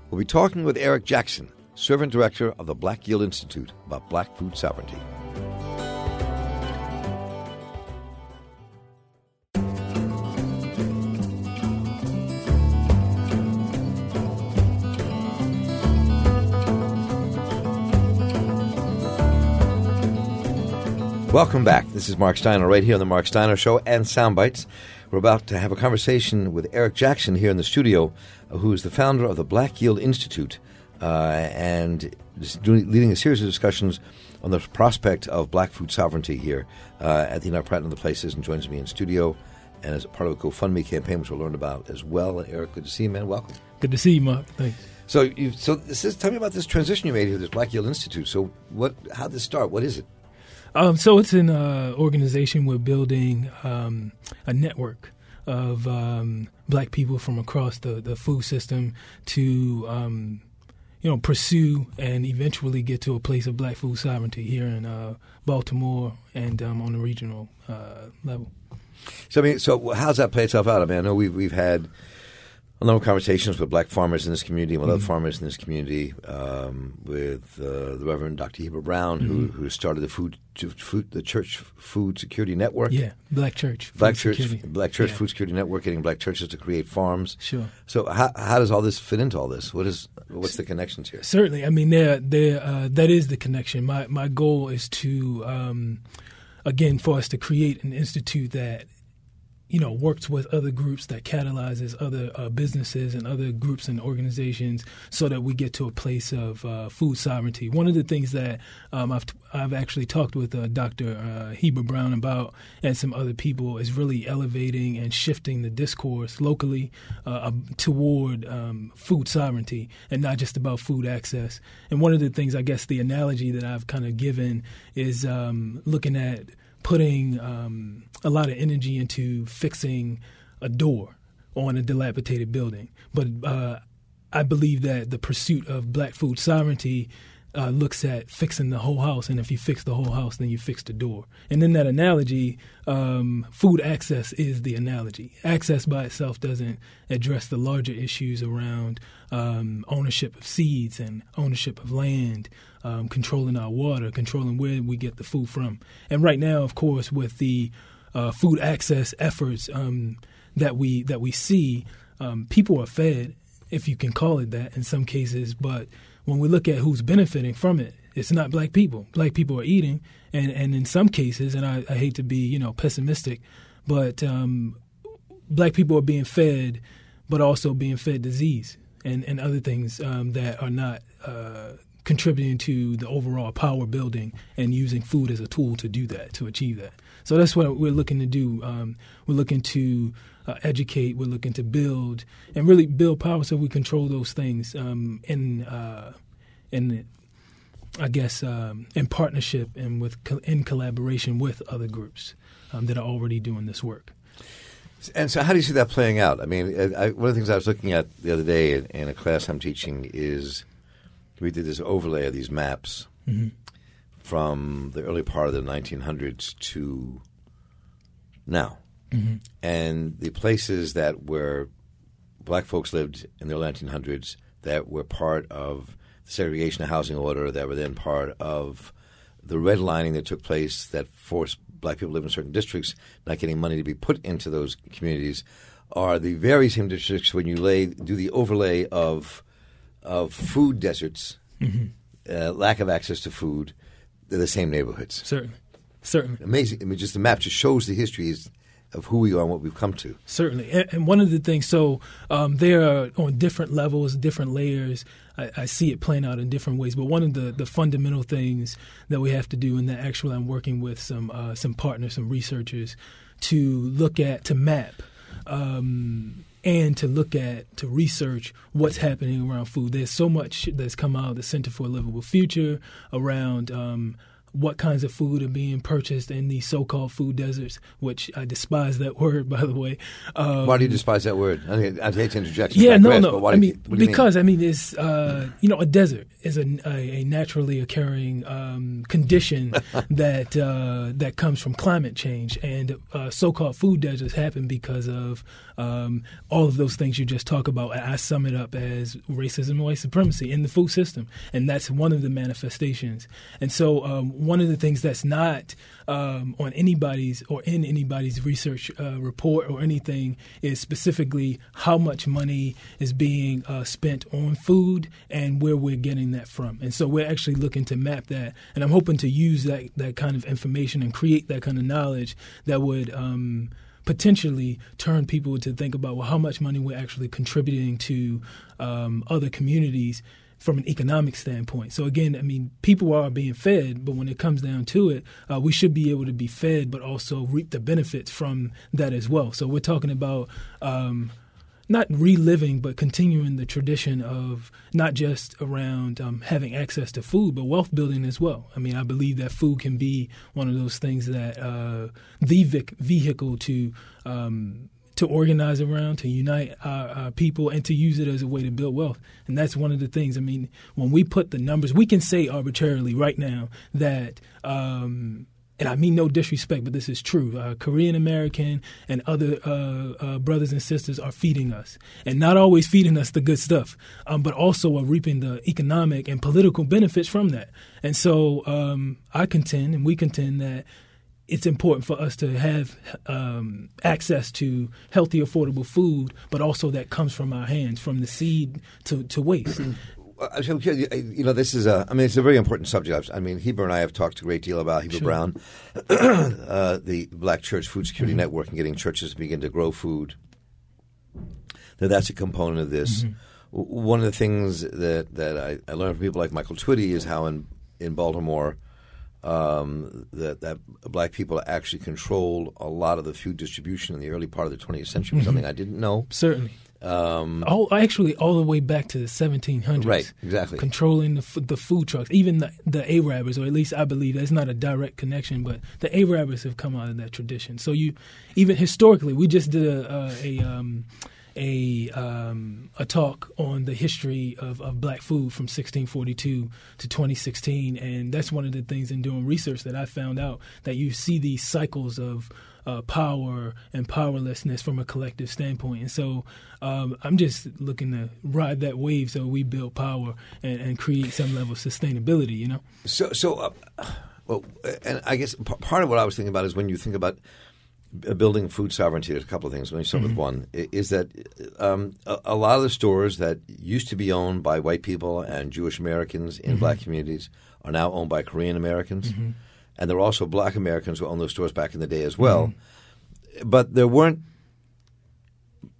[SPEAKER 1] we'll be talking with Eric Jackson, Servant Director of the Black Yield Institute, about black food sovereignty. Welcome back. This is Marc Steiner right here on the Marc Steiner Show and Soundbites. We're about to have a conversation with Eric Jackson here in the studio, who is the founder of the Black Yield Institute uh, and is doing, leading a series of discussions on the prospect of black food sovereignty here uh, at the Enoch Pratt and other places and joins me in studio and as part of a GoFundMe campaign, which we'll learn about as well. Eric, good to see you, man. Welcome.
[SPEAKER 3] Good to see you, Marc. Thanks.
[SPEAKER 1] So, you, so this is, tell me about this transition you made here, this Black Yield Institute. So, what? How did this start? What is it?
[SPEAKER 3] Um, so it's an uh, organization we're building um, a network of um, black people from across the, the food system to um, you know pursue and eventually get to a place of black food sovereignty here in uh, Baltimore and um, on a regional uh, level.
[SPEAKER 1] So I mean, so how's that play itself out? I mean, I know we've we've had a number of conversations with black farmers in this community, with mm-hmm. other farmers in this community, um, with uh, the Reverend Dr. Heber Brown, mm-hmm. who who started the food, food, the Church Food Security Network.
[SPEAKER 3] Yeah, Black Church.
[SPEAKER 1] Black Church, Security. Black Church yeah. Food Security Network, getting black churches to create farms.
[SPEAKER 3] Sure.
[SPEAKER 1] So how how does all this fit into all this? What is what's the connections here?
[SPEAKER 3] Certainly, I mean, there there uh, that is the connection. My my goal is to. Um, again, for us to create an institute that you know, works with other groups that catalyzes other uh, businesses and other groups and organizations so that we get to a place of uh, food sovereignty. One of the things that um, I've, I've actually talked with uh, Dr. Uh, Heber Brown about and some other people is really elevating and shifting the discourse locally uh, toward um, food sovereignty and not just about food access. And one of the things, I guess, the analogy that I've kind of given is um, looking at putting um, a lot of energy into fixing a door on a dilapidated building. But uh, I believe that the pursuit of black food sovereignty uh, looks at fixing the whole house, and if you fix the whole house, then you fix the door. And in that analogy, um, food access is the analogy. Access by itself doesn't address the larger issues around um, ownership of seeds and ownership of land, um, controlling our water, controlling where we get the food from. And right now, of course, with the uh, food access efforts um, that we that we see, um, people are fed, if you can call it that, in some cases, but when we look at who's benefiting from it, it's not black people. Black people are eating, and, and in some cases, and I, I hate to be you know pessimistic, but um, black people are being fed, but also being fed disease and, and other things um, that are not uh, contributing to the overall power building and using food as a tool to do that, to achieve that. So that's what we're looking to do. Um, we're looking to uh, educate. We're looking to build and really build power so we control those things um, in uh, in I guess um, in partnership and with in collaboration with other groups um, that are already doing this work.
[SPEAKER 1] And so, how do you see that playing out? I mean, I, one of the things I was looking at the other day in, in a class I'm teaching is we did this overlay of these maps mm-hmm. from the early part of the 1900s to now. Mm-hmm. And the places that where black folks lived in the early 1900s that were part of the segregation of housing order, that were then part of the redlining that took place that forced black people to live in certain districts, not getting money to be put into those communities, are the very same districts when you lay do the overlay of of food deserts, uh, lack of access to food. They're the same neighborhoods.
[SPEAKER 3] Certainly, certainly.
[SPEAKER 1] Amazing. I mean, just the map just shows the histories of who we are and what we've come to.
[SPEAKER 3] Certainly, and, one of the things, so um, they are on different levels, different layers. I, I, see it playing out in different ways, but one of the, the fundamental things that we have to do, and that actually I'm working with some uh, some partners, some researchers, to look at to map. Um, and to look at to research what's happening around food. There's so much that's come out of the Center for a Livable Future around um, what kinds of food are being purchased in these so-called food deserts, which I despise that word, by the way.
[SPEAKER 1] Um, why do you despise that word? I, mean, I hate to interject.
[SPEAKER 3] Yeah, no, no. I mean, because mean? I mean, it's uh, you know, a desert is a, a, a naturally occurring um, condition that uh, that comes from climate change, and uh, so-called food deserts happen because of um, all of those things you just talk about. I sum it up as racism and white supremacy in the food system, and that's one of the manifestations. And so, um, one of the things that's not um, on anybody's or in anybody's research uh, report or anything is specifically how much money is being uh, spent on food and where we're getting that from. And so we're actually looking to map that, and I'm hoping to use that that kind of information and create that kind of knowledge that would. Um, potentially turn people to think about well how much money we're actually contributing to um, other communities from an economic standpoint. So again, I mean, people are being fed, but when it comes down to it, uh, we should be able to be fed, but also reap the benefits from that as well. So we're talking about. Um, not reliving, but continuing the tradition of not just around um, having access to food, but wealth building as well. I mean, I believe that food can be one of those things that uh, the vic- vehicle to um, to organize around, to unite our, our, people, and to use it as a way to build wealth. And that's one of the things. I mean, when we put the numbers, we can say arbitrarily right now that. Um, and I mean no disrespect, but this is true. Uh, Korean American and other uh, uh, brothers and sisters are feeding us, and not always feeding us the good stuff, um, but also are reaping the economic and political benefits from that. And so um, I contend, and we contend that it's important for us to have um, access to healthy, affordable food, but also that comes from our hands, from the seed to, to waste.
[SPEAKER 1] You know, this is a. I mean, it's a very important subject. I mean, Heber and I have talked a great deal about Heber sure. Brown, uh, the Black Church Food Security mm-hmm. Network, and getting churches to begin to grow food. That that's a component of this. Mm-hmm. One of the things that that I, I learned from people like Michael Twitty is how in in Baltimore um, that that black people actually controlled a lot of the food distribution in the early part of the 20th century. Mm-hmm. Something I didn't know.
[SPEAKER 3] Certainly. Um, all actually all the way back to the 1700s.
[SPEAKER 1] Right, exactly.
[SPEAKER 3] Controlling the the food trucks, even the the Arabs, or at least I believe that's not a direct connection, but the Arabs have come out of that tradition. So you, even historically, we just did a, a, a um, a um, a talk on the history of, of black food from 1642 to 2016, and that's one of the things in doing research that I found out that you see these cycles of uh, power and powerlessness from a collective standpoint. And so um, I'm just looking to ride that wave so we build power and, and create some level of sustainability. You know.
[SPEAKER 1] So so. Uh, well, and I guess part of what I was thinking about is when you think about building food sovereignty, there's a couple of things. Let me start mm-hmm. with one. Is that um, a, a, lot of the stores that used to be owned by white people and Jewish Americans in mm-hmm. black communities are now owned by Korean Americans, mm-hmm. and there are also black Americans who owned those stores back in the day as well. Mm-hmm. But there weren't.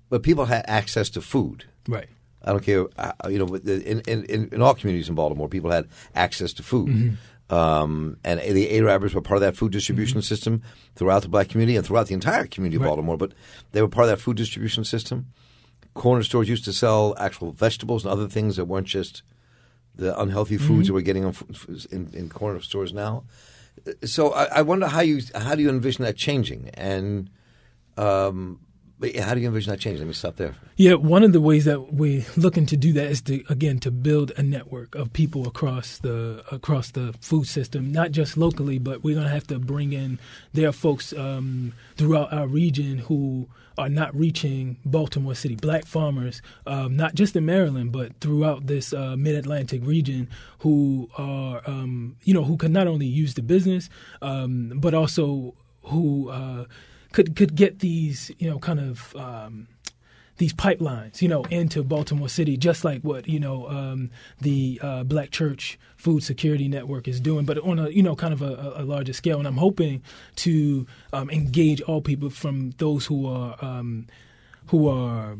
[SPEAKER 1] But people had access to food.
[SPEAKER 3] Right.
[SPEAKER 1] I don't care. Uh, you know, in, in, in all communities in Baltimore, people had access to food. Um, and the Arabs were part of that food distribution mm-hmm. system throughout the black community and throughout the entire community of right. Baltimore. But they were part of that food distribution system. Corner stores used to sell actual vegetables and other things that weren't just the unhealthy foods mm-hmm. that we're getting in, in, corner stores now. So I, I, wonder how you how do you envision that changing and um, but how do you envision that change? Let me stop there.
[SPEAKER 3] Yeah, one of the ways that we're looking to do that is to again to build a network of people across the across the food system, not just locally, but we're going to have to bring in there are folks um, throughout our region who are not reaching Baltimore City. Black farmers, um, not just in Maryland, but throughout this uh, Mid Atlantic region, who are um, you know who can not only use the business, um, but also who uh, could could get these you know kind of um, these pipelines, you know, into Baltimore City, just like what you know um, the uh, Black Church Food Security Network is doing, but on a you know kind of a, a larger scale. And I'm hoping to um, engage all people from those who are um, who are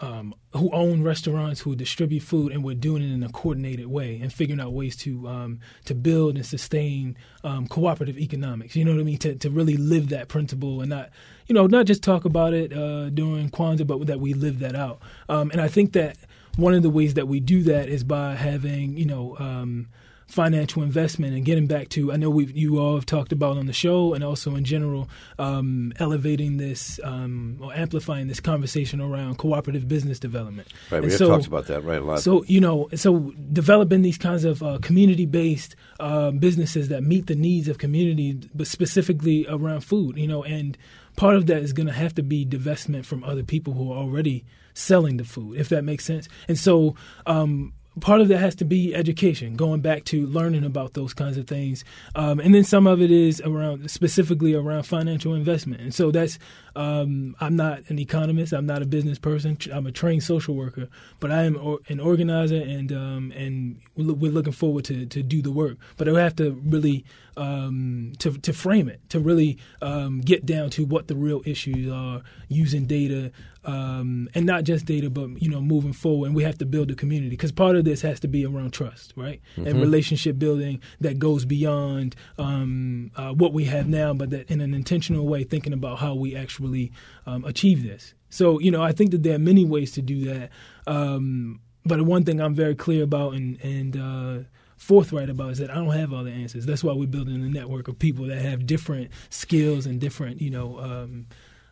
[SPEAKER 3] um, who own restaurants, who distribute food, and we're doing it in a coordinated way and figuring out ways to um, to build and sustain um, cooperative economics. You know what I mean? To to really live that principle and not you know not just talk about it uh, during Kwanzaa, but that we live that out. Um, and I think that one of the ways that we do that is by having you know um, financial investment and getting back to I know we you all have talked about on the show and also in general um, elevating this um, or amplifying this conversation around cooperative business development.
[SPEAKER 1] Right, we
[SPEAKER 3] And
[SPEAKER 1] have
[SPEAKER 3] so-
[SPEAKER 1] talked about that right a lot.
[SPEAKER 3] so you know, so developing these kinds of uh, community-based uh, businesses that meet the needs of communities, but specifically around food, you know, and part of that is going to have to be divestment from other people who are already selling the food, if that makes sense. And so, um, part of that has to be education, going back to learning about those kinds of things, um, and then some of it is around specifically around financial investment. And so that's um, I'm not an economist, I'm not a business person, I'm a trained social worker, but I am or, an organizer, and um, and we're looking forward to to do the work. But I have to really um, to to frame it, to really um, get down to what the real issues are, using data, um, and not just data, but you know, moving forward. And we have to build a community because part of this has to be around trust, right, and relationship building that goes beyond um, uh, what we have now, but that in an intentional way, thinking about how we actually um, achieve this. So, you know, I think that there are many ways to do that. Um, but one thing I'm very clear about and and uh, forthright about is that I don't have all the answers. That's why we're building a network of people that have different skills and different, you know, um,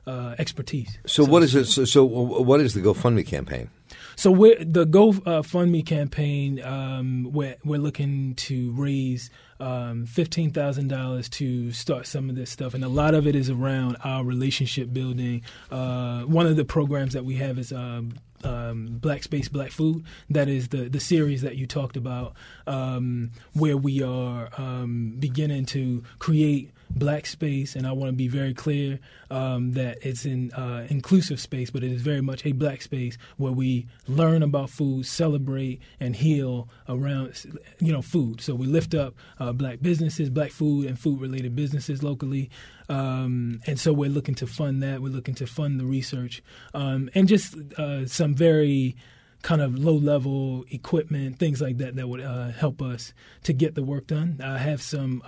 [SPEAKER 3] uh, expertise.
[SPEAKER 1] so what is it? So, so what is the GoFundMe campaign?
[SPEAKER 3] So we're, the GoFundMe campaign, um, we're, we're looking to raise um, fifteen thousand dollars to start some of this stuff, and a lot of it is around our relationship building. Uh, one of the programs that we have is. Um, um, Black Space, Black Food. That is the the series that you talked about, um, where we are um, beginning to create black space, and I want to be very clear um, that it's an uh, inclusive space, but it is very much a black space where we learn about food, celebrate, and heal around you know food. So we lift up uh, black businesses, black food, and food related businesses locally. Um, and so we're looking to fund that. We're looking to fund the research um, and just uh, some very kind of low level equipment, things like that, that would uh, help us to get the work done. I have some.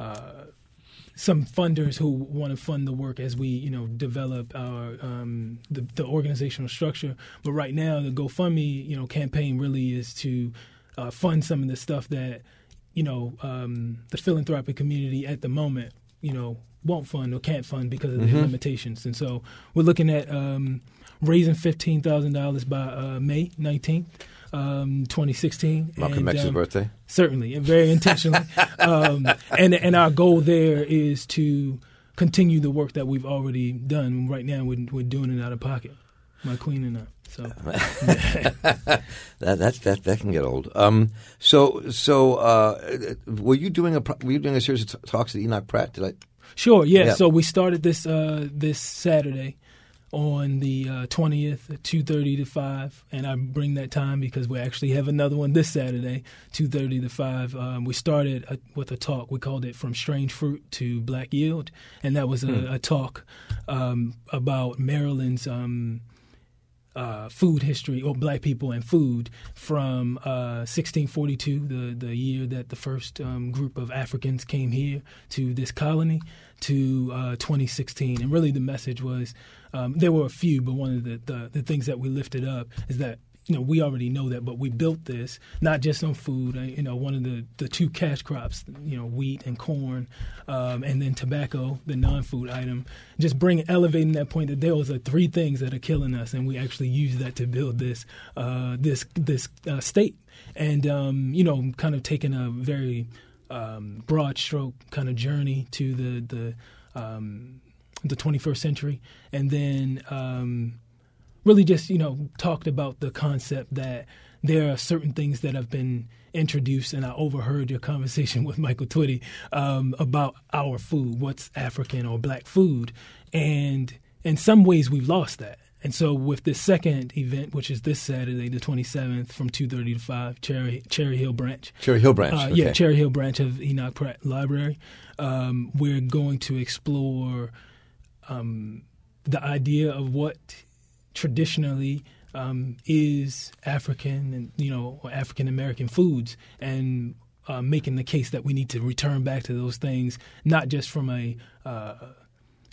[SPEAKER 3] Uh, some funders who want to fund the work as we, you know, develop our um, the, the organizational structure. But right now, the GoFundMe, you know, campaign really is to uh, fund some of the stuff that, you know, um, the philanthropic community at the moment, you know, won't fund or can't fund because of their limitations. And so we're looking at um, raising fifteen thousand dollars by uh, May nineteenth. Um, 2016.
[SPEAKER 1] Malcolm
[SPEAKER 3] And,
[SPEAKER 1] X's
[SPEAKER 3] um,
[SPEAKER 1] birthday.
[SPEAKER 3] Certainly, and very intentionally. um, and and our goal there is to continue the work that we've already done. Right now, we're, we're doing it out of pocket. My queen and I. So
[SPEAKER 1] That that that that can get old. Um, so so uh, were you doing a pro- were you doing a series of t- talks at Enoch Pratt? Did I?
[SPEAKER 3] sure, yeah.
[SPEAKER 1] Yeah.
[SPEAKER 3] So we started this uh, this Saturday on the twentieth, two thirty to five, and I bring that time because we actually have another one this Saturday, two thirty to five. Um, we started a, with a talk. We called it "From Strange Fruit to Black Yield," and that was a, a talk um, about Maryland's. Um, uh, food history or black people and food from uh, 1642, the, the year that the first um, group of Africans came here to this colony, to uh, 2016. And really the message was um, there were a few, but one of the, the, the things that we lifted up is that you know, we already know that, but we built this not just on food. You know, one of the, the two cash crops, you know, wheat and corn, um, and then tobacco, the non-food item. Just bring elevating that point that those are three things that are killing us, and we actually use that to build this uh, this this uh, state. And um, you know, kind of taking a very um, broad stroke kind of journey to the the um, the 21st century, and then. Um, really just you know talked about the concept that there are certain things that have been introduced, and I overheard your conversation with Michael Twitty um, about our food, what's African or black food, and in some ways we've lost that. And so with the second event, which is this Saturday, the 27th, from 2:30 to 5, Cherry Cherry Hill Branch.
[SPEAKER 1] Cherry Hill Branch.
[SPEAKER 3] Uh,
[SPEAKER 1] okay.
[SPEAKER 3] Yeah, Cherry Hill Branch of Enoch Pratt Library. Um, we're going to explore um, the idea of what traditionally um, is African and you know African American foods, and uh, making the case that we need to return back to those things, not just from a uh,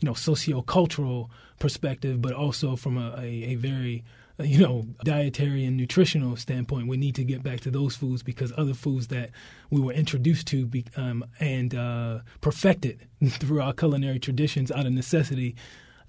[SPEAKER 3] you know socio-cultural perspective, but also from a, a, a very you know dietary and nutritional standpoint. We need to get back to those foods because other foods that we were introduced to be, um, and uh, perfected through our culinary traditions out of necessity.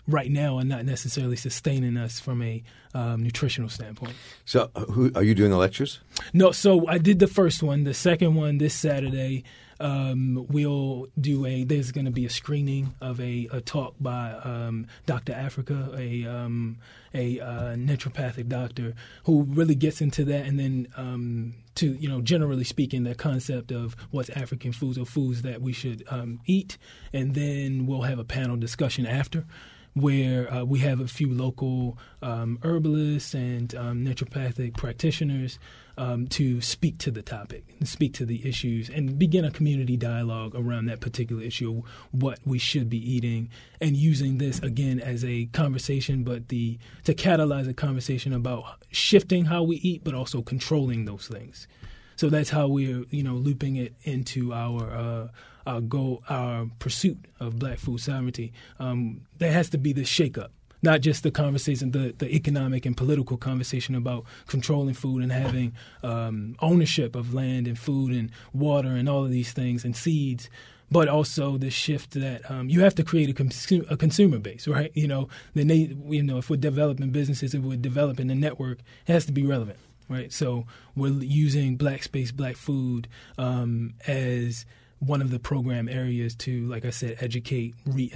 [SPEAKER 3] Right now, are not necessarily sustaining us from a um, nutritional standpoint.
[SPEAKER 1] So, who are you doing the lectures?
[SPEAKER 3] No, so I did the first one. The second one this Saturday, um, we'll do a. There's going to be a screening of a, a talk by um, Dr. Afrika, a um, a uh, naturopathic doctor who really gets into that, and then um, to you know generally speaking, the concept of what's African foods or foods that we should um, eat, and then we'll have a panel discussion after where uh, we have a few local um, herbalists and um, naturopathic practitioners um, to speak to the topic, speak to the issues, and begin a community dialogue around that particular issue, what we should be eating, and using this again as a conversation, but the to catalyze a conversation about shifting how we eat, but also controlling those things. So that's how we're you know looping it into our. Uh, our goal, our pursuit of black food sovereignty, um, there has to be this shakeup. Not just the conversation, the, the economic and political conversation about controlling food and having um, ownership of land and food and water and all of these things and seeds, but also the shift that um, you have to create a, a, consumer base, right? You know, the you know, if we're developing businesses, if we're developing a network, it has to be relevant, right? So we're using black space, black food um, as one of the program areas to, like I said, educate, re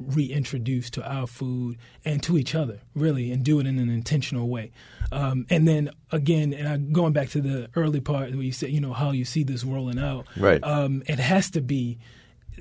[SPEAKER 3] educate, reintroduce to our food and to each other, really, and do it in an intentional way. Um, and then again, and I, going back to the early part where you said, you know, how you see this rolling out,
[SPEAKER 1] right?
[SPEAKER 3] Um, it has to be.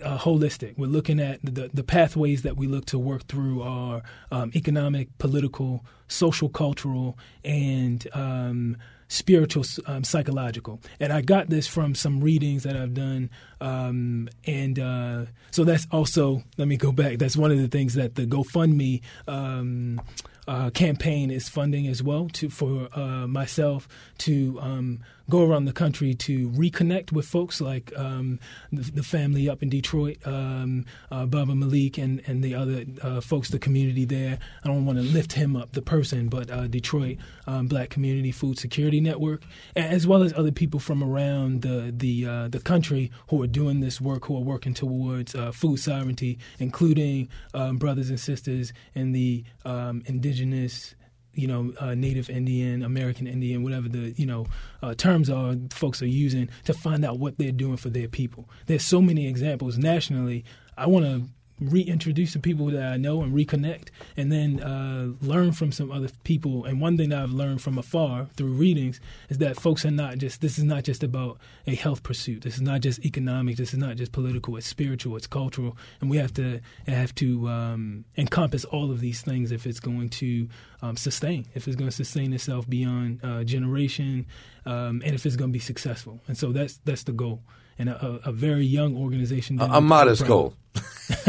[SPEAKER 3] Uh, holistic. We're looking at the, the pathways that we look to work through are um, economic, political, social, cultural, and um, spiritual, um, psychological. And I got this from some readings that I've done. Um, and uh, so that's also, let me go back, that's one of the things that the GoFundMe um, uh, campaign is funding as well to for uh, myself to um, go around the country to reconnect with folks like um, the, the, family up in Detroit, um, uh, Baba Malik, and and the other uh, folks, the community there. I don't want to lift him up, the person, but uh, Detroit um, Black Community Food Security Network, as well as other people from around the the uh, the country who are doing this work, who are working towards food sovereignty, including um, brothers and sisters in the um, indigenous you know, uh, Native Indian, American Indian, whatever the you know uh, terms are, folks are using to find out what they're doing for their people. There's so many examples nationally. I want to reintroduce the people that I know and reconnect, and then uh, learn from some other people. And one thing that I've learned from afar through readings is that folks are not just. This is not just about a health pursuit. This is not just economic. This is not just political. It's spiritual. It's cultural, and we have to have to um, encompass all of these things if it's going to um, sustain. If it's going to sustain itself beyond uh, generation, um, and if it's going to be successful. And so that's that's the goal and a, a, very young organization.
[SPEAKER 1] A, a modest goal.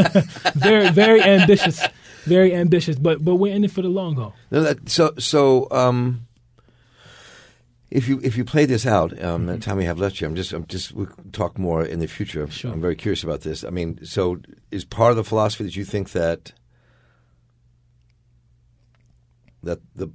[SPEAKER 3] very, very ambitious, very ambitious. But but we're in it for the long haul.
[SPEAKER 1] So so um, if you if you play this out, um, mm-hmm. time we have left here, I'm just I'm just we'll talk more in the future.
[SPEAKER 3] Sure.
[SPEAKER 1] I'm very curious about this. I mean, so is part of the philosophy that you think that that the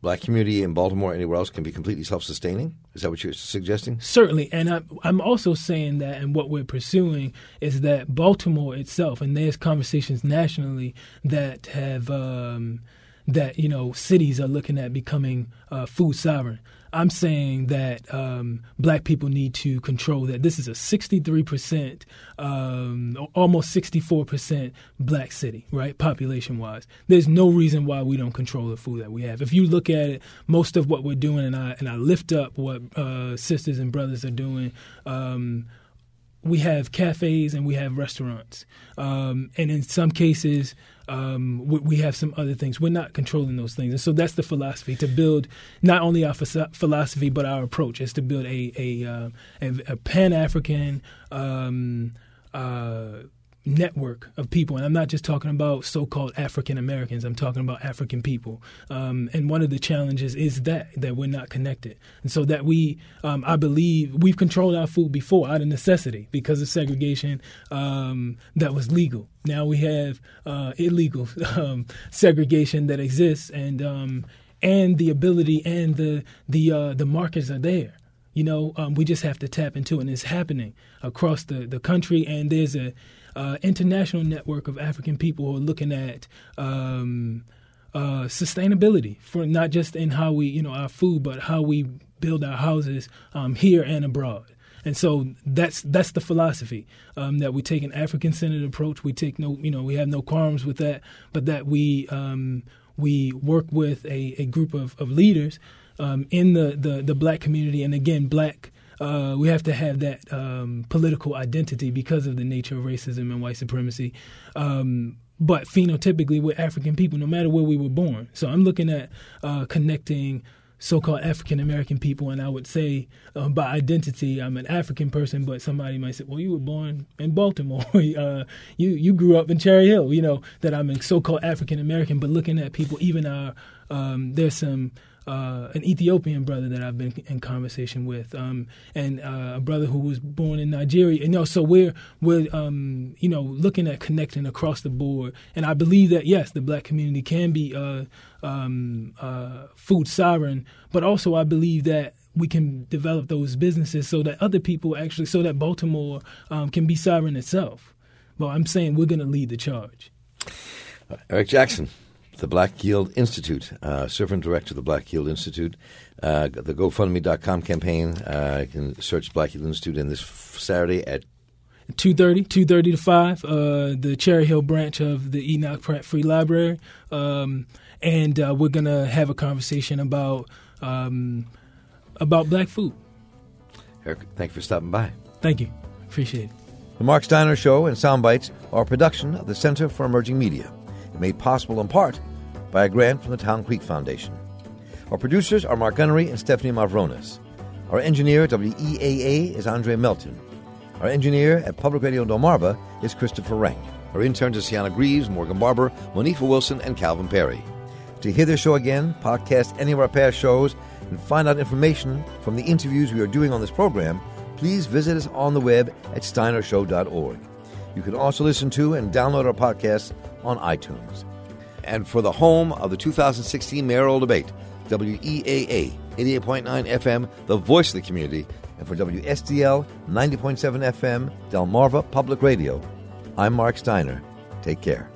[SPEAKER 1] black community in Baltimore or anywhere else can be completely self-sustaining? Is that what you're suggesting?
[SPEAKER 3] Certainly, and I, I'm also saying that, and what we're pursuing is that Baltimore itself, and there's conversations nationally that have um, that you know cities are looking at becoming uh, food sovereign. I'm saying that um, black people need to control that. This is a 63%, um, almost 64% black city, right, population wise. There's no reason why we don't control the food that we have. If you look at it, most of what we're doing, and I, and I lift up what uh, sisters and brothers are doing. Um, we have cafes and we have restaurants, um, and in some cases, um, we, we, have some other things. We're not controlling those things, and so that's the philosophy to build not only our philosophy but our approach is to build a a, uh, a, a pan African. Um, uh, network of people, and I'm not just talking about so-called African Americans. I'm talking about African people. Um, and one of the challenges is that that we're not connected, and so that we, um, I believe, we've controlled our food before out of necessity because of segregation um, that was legal. Now we have uh, illegal um, segregation that exists, and um, and the ability and the the uh, the markets are there. You know, um, we just have to tap into it, and it's happening across the, the country. And there's a uh, international network of African people who are looking at um, uh, sustainability for not just in how we, you know, our food, but how we build our houses um, here and abroad. And so that's that's the philosophy um, that we take an African-centered approach. We take no, you know, we have no qualms with that, but that we um, we work with a, a group of, of leaders um, in the, the, the black community, and again, black uh, we have to have that um, political identity because of the nature of racism and white supremacy. Um, but phenotypically, we're African people, no matter where we were born. So I'm looking at uh, connecting so-called African American people, and I would say uh, by identity, I'm an African person. But somebody might say, "Well, you were born in Baltimore. uh, you you grew up in Cherry Hill. You know that I'm a so-called African American." But looking at people, even our um, there's some uh, an Ethiopian brother that I've been in conversation with, um, and uh, a brother who was born in Nigeria. You know, so we're we're um, you know looking at connecting across the board, and I believe that yes, the black community can be uh, um, uh, food sovereign, but also I believe that we can develop those businesses so that other people actually, so that Baltimore um, can be sovereign itself. But I'm saying we're going to lead the charge.
[SPEAKER 1] Eric Jackson the Black Yield Institute, uh, servant director of the Black Yield Institute. Uh, the GoFundMe.com campaign, uh, you can search Black Yield Institute in this Saturday at
[SPEAKER 3] 2.30, 2.30 to 5, uh, the Cherry Hill branch of the Enoch Pratt Free Library. Um, and uh, we're going to have a conversation about um, about black food.
[SPEAKER 1] Eric, thank you for stopping by.
[SPEAKER 3] Thank you. Appreciate it.
[SPEAKER 1] The Marc Steiner Show and Soundbites are a production of the Center for Emerging Media, made possible in part by a grant from the Town Creek Foundation. Our producers are Mark Gunnery and Stephanie Mavronis. Our engineer at WEAA is Andre Melton. Our engineer at Public Radio Delmarva is Christopher Rank. Our interns are Sienna Greaves, Morgan Barber, Monifa Wilson, and Calvin Perry. To hear this show again, podcast any of our past shows, and find out information from the interviews we are doing on this program, please visit us on the web at steinershow.org. You can also listen to and download our podcasts on iTunes and for the home of the 2016 mayoral debate, WEAA 88.9 FM, the voice of the community, and for WSDL 90.7 FM, Delmarva Public Radio. I'm Marc Steiner. Take care.